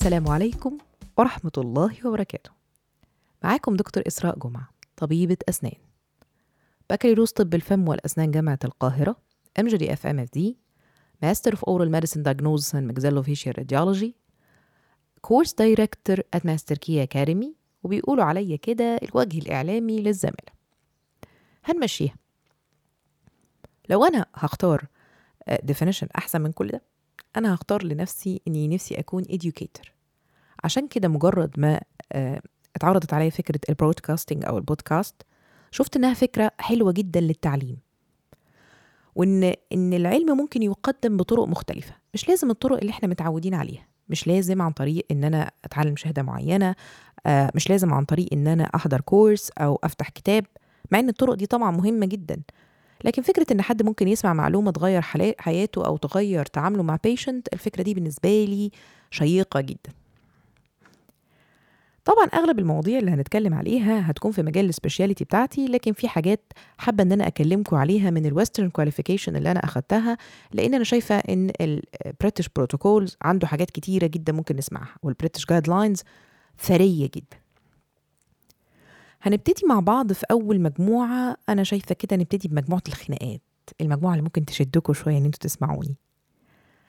السلام عليكم ورحمة الله وبركاته. معاكم دكتور إسراء جمعة طبيبة أسنان. بكالوريوس طب الفم والأسنان جامعة القاهرة MGD FMFD Master of Oral Medicine Diagnosis and Maxillofacial Radiology Course Director at Master Key Academy وبيقولوا عليا كده الوجه الإعلامي للزمالة. هنمشيها. لو أنا هختار آه، definition أحسن من كل ده أنا هختار لنفسي إني نفسي أكون educator. عشان كده مجرد ما آه، اتعرضت عليا فكرة البرودكاستنج أو البودكاست شفت إنها فكرة حلوة جدا للتعليم. وإن إن العلم ممكن يقدم بطرق مختلفة. مش لازم الطرق اللي إحنا متعودين عليها. مش لازم عن طريق إن أنا أتعلم شهادة معينة آه، مش لازم عن طريق إن أنا أحضر كورس أو أفتح كتاب مع إن الطرق دي طبعا مهمة جدا. لكن فكرة إن حد ممكن يسمع معلومة تغير حياته أو تغير تعامله مع patient الفكرة دي بالنسبة لي شيقة جدا. طبعا أغلب المواضيع اللي هنتكلم عليها هتكون في مجال ال speciality بتاعتي لكن في حاجات حابة إن أنا اكلمكم عليها من ال western qualification اللي أنا أخدتها لأن أنا شايفة إن ال British protocols عنده حاجات كتيرة جدا ممكن نسمعها وال British guidelines ثرية جدا. هنبتدي مع بعض في أول مجموعة. أنا شايفة كده نبتدي بمجموعة الخناقات المجموعة اللي ممكن تشدكم شوية إن أنتوا تسمعوني.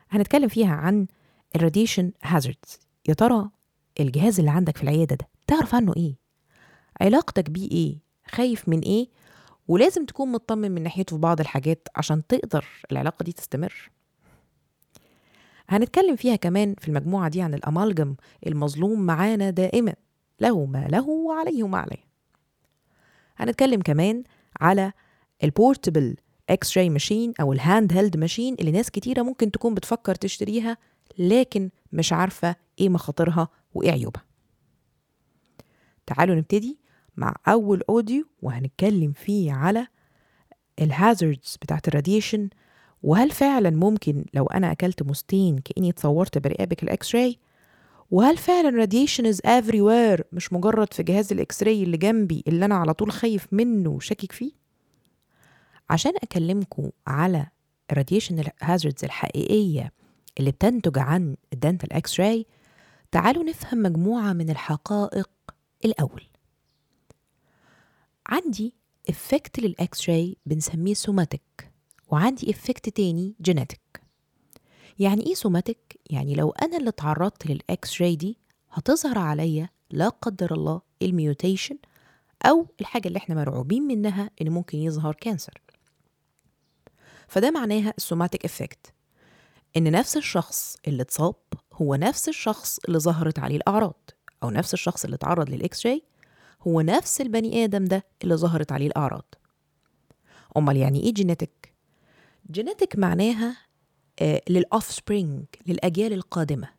هنتكلم فيها عن الراديشن هازاردز يا ترى الجهاز اللي عندك في العيادة ده تعرف عنه إيه؟ علاقتك بيه إيه؟ خايف من إيه؟ ولازم تكون مطمن من ناحيته في بعض الحاجات عشان تقدر العلاقة دي تستمر. هنتكلم فيها كمان في المجموعة دي عن ال amalgam المظلوم معانا دائما له ما له وعليه ما عليه. هنتكلم كمان على ال portable x-ray machine أو ال handheld machine اللي ناس كتيرة ممكن تكون بتفكر تشتريها لكن مش عارفة إيه مخاطرها وإيه عيوبها. تعالوا نبتدي مع أول audio وهنتكلم فيه على ال hazards بتاعت ال radiation وهل فعلا ممكن لو أنا أكلت موزتين كأني اتصورت برقابك الاكس راي وهل فعلا radiation is everywhere مش مجرد في جهاز ال x-ray اللي جنبي اللي أنا على طول خايف منه وشاكك فيه؟ عشان أكلمكم على ال radiation hazards الحقيقية اللي بتنتج عن ال dental x-ray تعالوا نفهم مجموعة من الحقائق الأول. عندي effect لل x-ray بنسميه somatic وعندي effect تاني genetic يعني إيه somatic؟ يعني لو أنا اللي اتعرضت لل x-ray دي هتظهر عليا لا قدر الله ال mutation أو الحاجة اللي إحنا مرعوبين منها إن ممكن يظهر cancer فده معناها ال somatic effect إن نفس الشخص اللي اتصاب هو نفس الشخص اللي ظهرت عليه الأعراض أو نفس الشخص اللي اتعرض لل x-ray هو نفس البني آدم ده اللي ظهرت عليه الأعراض أمال يعني إيه genetic؟ genetic معناها لل offspring للأجيال القادمة.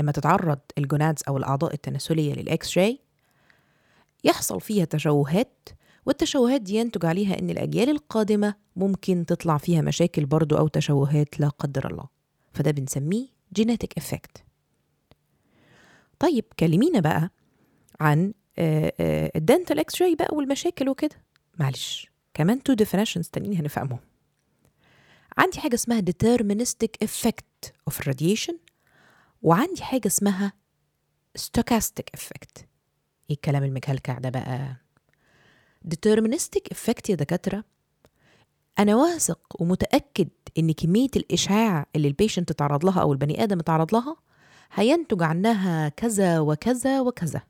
لما تتعرض ال gonads أو الأعضاء التناسلية لل x-ray يحصل فيها تشوهات والتشوهات دي ينتج عليها إن الأجيال القادمة ممكن تطلع فيها مشاكل برضو أو تشوهات لا قدر الله. فده بنسميه genetic effect طيب كلمينا بقى عن ال dental x-ray بقى والمشاكل وكده. معلش كمان two definitions تانيين هنفهمهم. عندي حاجة اسمها deterministic effect of radiation وعندي حاجة اسمها stochastic effect. إيه الكلام المكلكع ده بقى؟ deterministic effect يا دكاترة أنا واثق ومتأكد إن كمية الإشعاع اللي ال patient اتعرض لها أو البني آدم اتعرض لها هينتج عنها كذا وكذا وكذا.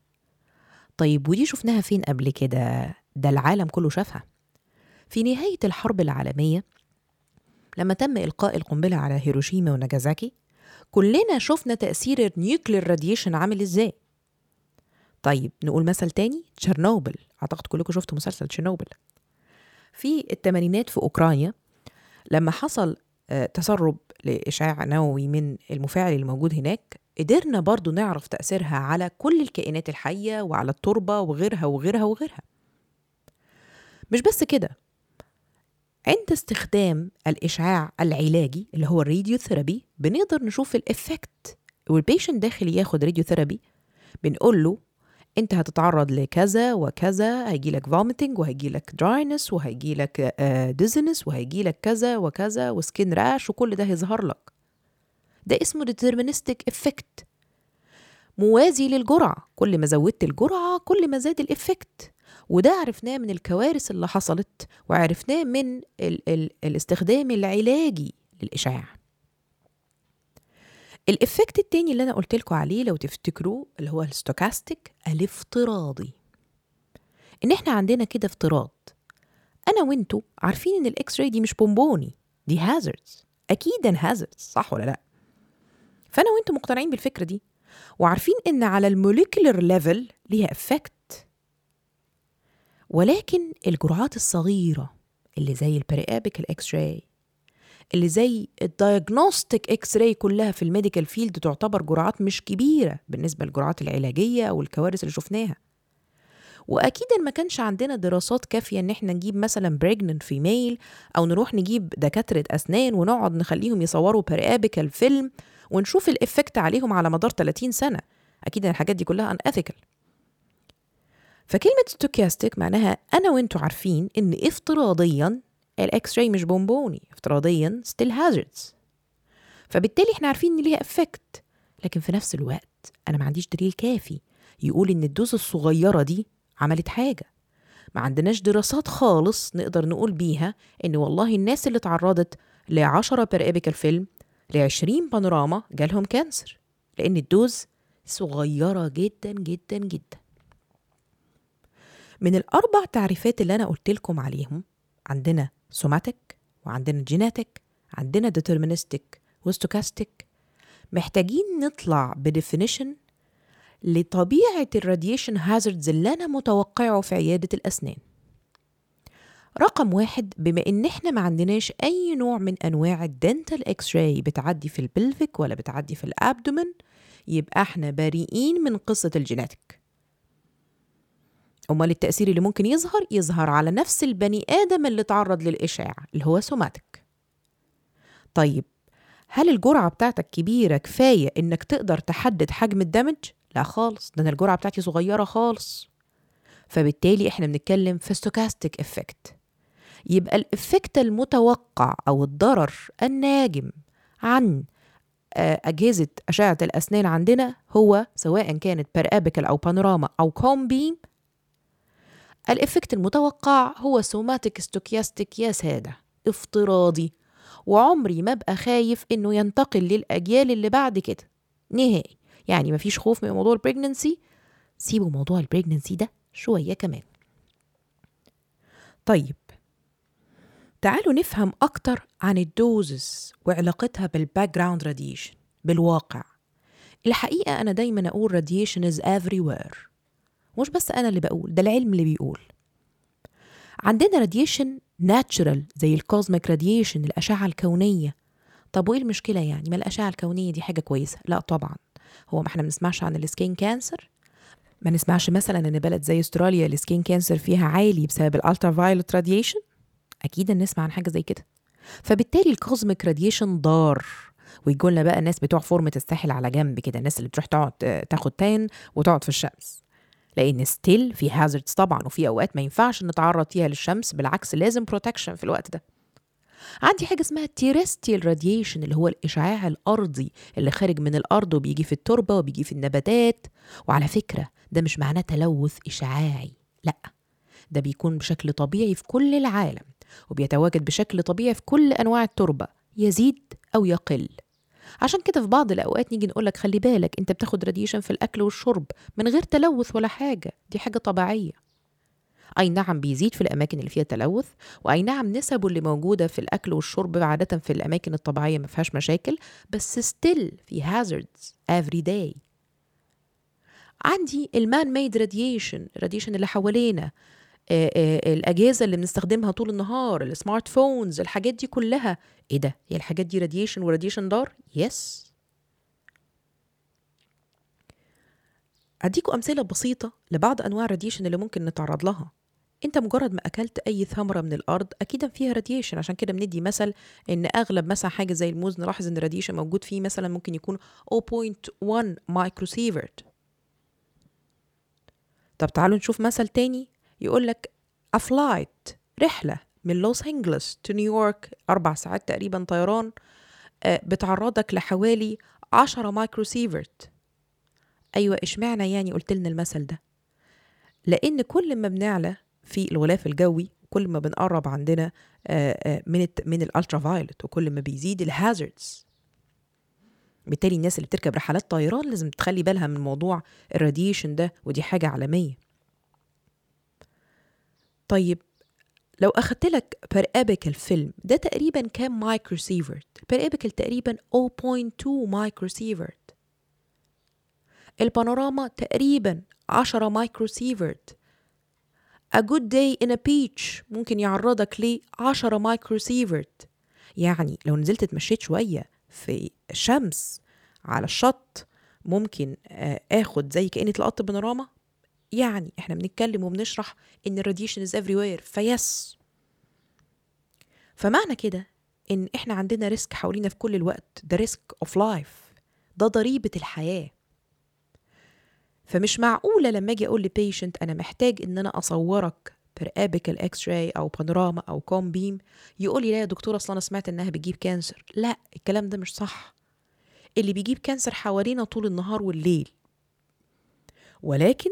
طيب ودي شفناها فين قبل كده؟ ده العالم كله شافها. في نهاية الحرب العالمية لما تم إلقاء القنبلة على هيروشيما وناجازاكي كلنا شفنا تأثير ال nuclear radiation عامل إزاي؟ طيب نقول مثل تاني تشيرنوبل. أعتقد كلكم شفتوا مسلسل تشيرنوبل. في الثمانينات في أوكرانيا لما حصل آه، تسرب لإشعاع نووي من المفاعل الموجود هناك قدرنا برضو نعرف تأثيرها على كل الكائنات الحية وعلى التربة وغيرها وغيرها وغيرها. مش بس كده عند استخدام الإشعاع العلاجي اللي هو ال radiotherapy بنقدر نشوف ال effect وال patient داخل ياخد radiotherapy بنقول له أنت هتتعرض لكذا وكذا هيجي لك vomiting وهيجي لك dryness وهيجي لك dizziness وهيجي لك كذا وكذا و skin rash وكل ده هيظهر لك. ده اسمه deterministic effect. موازي للجرعة. كل ما زودت الجرعة كل ما زاد ال effect وده عرفناه من الكوارث اللي حصلت وعرفناه من ال ال الاستخدام العلاجي للإشعاع. ال effect التاني اللي أنا قلت لكم عليه لو تفتكروا اللي هو ال stochastic الافتراضي. إن إحنا عندنا كده افتراض. أنا وإنتوا عارفين إن ال X-ray دي مش بونبوني دي hazards أكيد hazards صح ولا لأ؟ فأنا وإنتوا مقتنعين بالفكرة دي وعارفين إن على ال molecular level ليها effect ولكن الجرعات الصغيرة اللي زي ال periapical X-ray اللي زي ال diagnostic X-ray كلها في ال medical field تعتبر جرعات مش كبيرة بالنسبة للجرعات العلاجية أو الكوارث اللي شفناها. وأكيد ما كانش عندنا دراسات كافية إن إحنا نجيب مثلا pregnant female أو نروح نجيب دكاترة أسنان ونقعد نخليهم يصوروا periapical film ونشوف ال effect عليهم على مدار 30 سنة. أكيد الحاجات دي كلها unethical فكلمة stochastic معناها أنا وأنتوا عارفين إن افتراضيا ال X-ray مش بونبوني افتراضيا still hazards فبالتالي إحنا عارفين إن ليها effect لكن في نفس الوقت أنا ما عنديش دليل كافي يقول إن ال dose الصغيرة دي عملت حاجة. ما عندناش دراسات خالص نقدر نقول بيها إن والله الناس اللي اتعرضت ل 10 periapical film ل 20 بانوراما جالهم cancer لأن ال dose صغيرة جدا جدا جدا. من الأربع تعريفات اللي أنا قلت لكم عليهم عندنا somatic وعندنا genetic عندنا deterministic و stochastic محتاجين نطلع ب definition لطبيعة ال radiation hazards اللي أنا متوقعه في عيادة الأسنان. رقم واحد بما إن إحنا ما عندناش أي نوع من أنواع ال dental X-ray بتعدي في ال pelvic ولا بتعدي في ال abdomen يبقى إحنا بريئين من قصة ال genetic أمال التأثير اللي ممكن يظهر؟ يظهر على نفس البني آدم اللي تعرض للإشعاع اللي هو somatic طيب هل الجرعة بتاعتك كبيرة كفاية إنك تقدر تحدد حجم ال damage؟ لا خالص ده أنا الجرعة بتاعتي صغيرة خالص. فبالتالي إحنا بنتكلم في stochastic effect يبقى ال effect المتوقع أو الضرر الناجم عن أجهزة أشعة الأسنان عندنا هو سواء كانت periapical أو بانوراما أو cone beam ال effect المتوقع هو somatic stochastic يا سادة افتراضي. وعمري ما ابقى خايف إنه ينتقل للأجيال اللي بعد كده. نهائي. يعني مفيش خوف من موضوع ال pregnancy سيبوا موضوع ال pregnancy ده شوية كمان. طيب. تعالوا نفهم أكتر عن ال doses وعلاقتها بال background radiation بالواقع. الحقيقة أنا دايما أقول radiation is everywhere. مش بس أنا اللي بقول ده العلم اللي بيقول. عندنا radiation natural زي ال cosmic radiation الأشعة الكونية. طب وإيه المشكلة يعني؟ ما الأشعة الكونية دي حاجة كويسة؟ لا طبعا. هو ما إحنا بنسمعش عن ال skin cancer ما نسمعش مثلا إن بلد زي أستراليا ال skin cancer فيها عالي بسبب ال ultraviolet radiation أكيد نسمع عن حاجة زي كده. فبالتالي ال cosmic radiation ضار. ويقول لنا بقى الناس بتوع فورمة الساحل على جنب كده الناس اللي بتروح تقعد تاخد tan وتقعد في الشمس. لأن still في hazards طبعا وفي أوقات ما ينفعش نتعرض فيها للشمس بالعكس لازم protection في الوقت ده. عندي حاجة اسمها terrestrial radiation اللي هو الإشعاع الأرضي اللي خارج من الأرض وبيجي في التربة وبيجي في النباتات. وعلى فكرة ده مش معناه تلوث إشعاعي لأ. ده بيكون بشكل طبيعي في كل العالم وبيتواجد بشكل طبيعي في كل أنواع التربة يزيد أو يقل. عشان كده في بعض الأوقات نيجي نقول لك خلي بالك أنت بتاخد راديشن في الأكل والشرب من غير تلوث ولا حاجة. دي حاجة طبيعية. أي نعم بيزيد في الأماكن اللي فيها تلوث وأي نعم نسبه اللي موجودة في الأكل والشرب عادة في الأماكن الطبيعية ما فيهاش مشاكل بس still في hazards every day. عندي ال man-made radiation ال radiation اللي حوالينا آه آه الأجهزة اللي بنستخدمها طول النهار ال smartphones الحاجات دي كلها إيه ده؟ هي الحاجات دي radiation و radiation ضار yes اديكم أمثلة بسيطة لبعض أنواع ال radiation اللي ممكن نتعرض لها. أنت مجرد ما أكلت أي ثمرة من الأرض أكيد فيها radiation عشان كده بندي مثل إن أغلب مثلا حاجة زي الموز نلاحظ إن ال radiation موجود فيه مثلا ممكن يكون 0.1 microsievert طب تعالوا نشوف مثل تاني يقول لك a flight رحلة. من لوس انجلوس to نيويورك أربع ساعات تقريبا طيران بتعرضك لحوالي 10 microsievert أيوه إشمعنى يعني قلت لنا المثل ده؟ لأن كل ما بنعلى في الغلاف الجوي كل ما بنقرب عندنا آه، آه، من من ال ultraviolet وكل ما بيزيد ال hazards بالتالي الناس اللي بتركب رحلات طيران لازم تخلي بالها من موضوع ال radiation ده ودي حاجة عالمية. طيب لو أخدت لك periapical film ده تقريبا كام microsievert periapical تقريبا 0.2 microsievert البانوراما تقريبا 10 مايكرو سيفرت a good day in a beach ممكن يعرضك ل 10 مايكرو سيفرت يعني لو نزلت اتمشيت شوية في الشمس على الشط ممكن آه، آخد زي كأني اتلقطت بانوراما. يعني إحنا بنتكلم وبنشرح إن ال radiation is everywhere فيس. فمعنى كده إن إحنا عندنا risk حوالينا في كل الوقت ده risk of life ده ضريبة الحياة. فمش معقولة لما أجي أقول ل patient أنا محتاج إن أنا أصورك periapical x-ray أو بانوراما أو cone beam يقول لي لا يا دكتور أصلا أنا سمعت إنها بتجيب cancer لا الكلام ده مش صح. اللي بيجيب cancer حوالينا طول النهار والليل. ولكن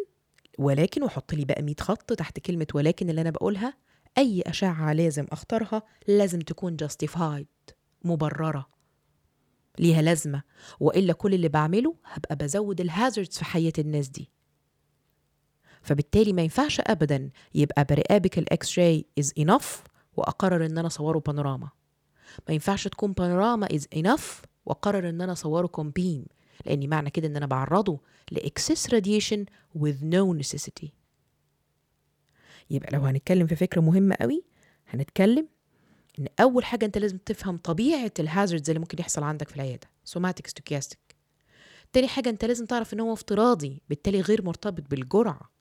ولكن وحط لي بقى 100 خط تحت كلمة ولكن اللي أنا بقولها أي أشعة لازم أختارها لازم تكون justified مبررة. ليها لازمة. وإلا كل اللي بعمله هبقى بزود ال hazards في حياة الناس دي. فبالتالي ما ينفعش أبدا يبقى periapical x-ray is enough وأقرر إن أنا أصوره بانوراما ما ينفعش تكون بانوراما is enough وأقرر إن أنا أصوره cone beam لأن معنى كده إن أنا بعرضه ل excess radiation with no necessity. يبقى لو هنتكلم في فكرة مهمة قوي هنتكلم إن أول حاجة أنت لازم تفهم طبيعة ال hazards اللي ممكن يحصل عندك في العيادة somatic stochastic تاني حاجة أنت لازم تعرف إن هو افتراضي بالتالي غير مرتبط بالجرعة.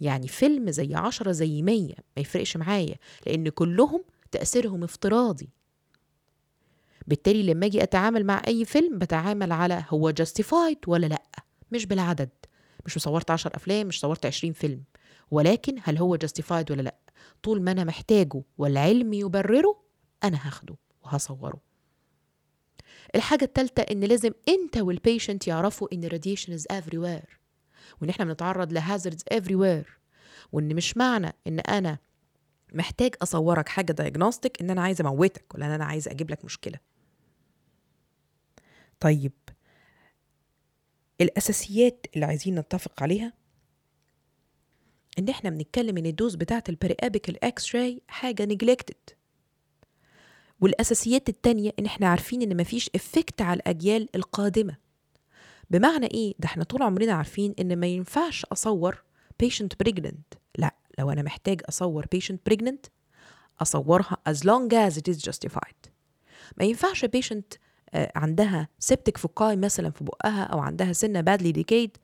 يعني فيلم زي عشرة زي مية ما يفرقش معايا لأن كلهم تأثيرهم افتراضي. بالتالي لما أجي أتعامل مع أي فيلم بتعامل على هو justified ولا لأ. مش بالعدد. مش صورت عشر أفلام مش صورت عشرين فيلم. ولكن هل هو justified ولا لأ؟ طول ما أنا محتاجه والعلم يبرره أنا هاخده وهصوره. الحاجة التالتة إن لازم أنت والبيشنت يعرفوا إن radiation is everywhere. وإن إحنا بنتعرض لهازردز everywhere. وإن مش معنى إن أنا محتاج أصورك حاجة diagnostic إن أنا عايز أموتك ولا إن أنا عايز أجيب لك مشكلة. طيب. الأساسيات اللي عايزين نتفق عليها إن إحنا بنتكلم إن ال dose بتاعة ال periapical x-ray حاجة neglected والأساسيات التانية إن إحنا عارفين إن مفيش effect على الأجيال القادمة. بمعنى إيه؟ ده إحنا طول عمرنا عارفين إن ما ينفعش أصور patient pregnant. لا لو أنا محتاج أصور patient pregnant أصورها as long as it is justified. ما ينفعش patient عندها septic فقاي مثلا في بقها أو عندها سنة badly decayed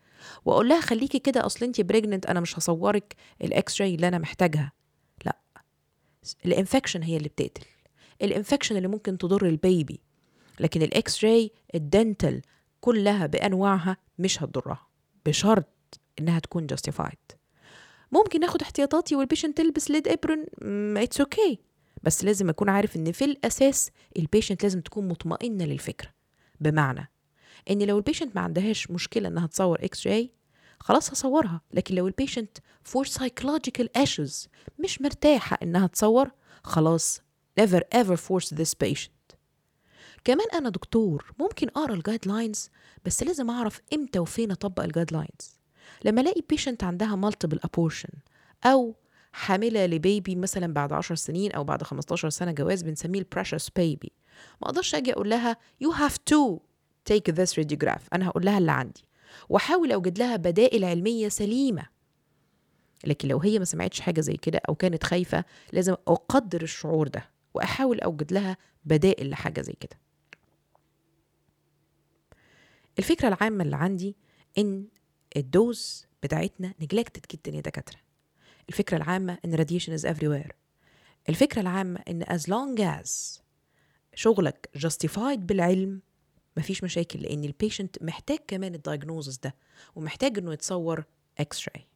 وأقول لها خليكي كده أصل انت pregnant أنا مش هصورك ال x-ray اللي أنا محتاجها. لا. ال infection هي اللي بتقتل. ال infection اللي ممكن تضر ال baby لكن ال x-ray ال dental كلها بأنواعها مش هتضرها. بشرط إنها تكون justified. ممكن ناخد احتياطاتي وال patient تلبس lead apron it's okay بس لازم أكون عارف إن في الأساس ال patient لازم تكون مطمئنة للفكرة. بمعنى إن لو ال patient ما عندهاش مشكلة إنها تصور x-ray خلاص هصورها. لكن لو ال patient for psychological issues مش مرتاحة إنها تصور خلاص never ever force this patient. كمان أنا دكتور ممكن أقرأ ال guidelines بس لازم أعرف إمتى وفين أطبق ال guidelines لما ألاقي patient عندها multiple abortion أو حاملة ل baby مثلا بعد 10 سنين أو بعد 15 سنة جواز بنسميه ال precious baby ما أقدرش أجي أقول لها you have to take this radiograph. أنا هقول لها اللي عندي. وأحاول أوجد لها بدائل علمية سليمة. لكن لو هي ما سمعتش حاجة زي كده أو كانت خايفة لازم أقدر الشعور ده وأحاول أوجد لها بدائل لحاجة زي كده. الفكرة العامة اللي عندي إن ال dose بتاعتنا neglected جدا يا دكاترة. الفكرة العامة إن radiation is everywhere. الفكرة العامة إن as long as شغلك justified بالعلم مفيش مشاكل لأن ال patient محتاج كمان ال diagnosis ده ومحتاج إنه يتصور x-ray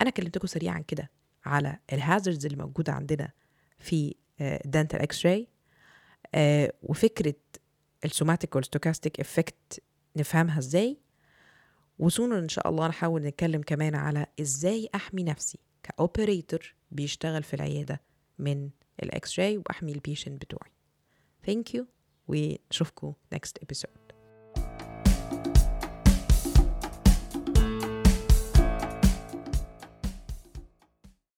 أنا كلمتكم سريعا كده على ال hazards اللي موجودة عندنا في dental x-ray وفكرة ال somatic وال stochastic effect نفهمها إزاي؟ و sooner إن شاء الله نحاول نتكلم كمان على إزاي أحمي نفسي ك operator بيشتغل في العيادة من ال x-ray وأحمي ال patient بتوعي. thank you ونشوفكم next episode.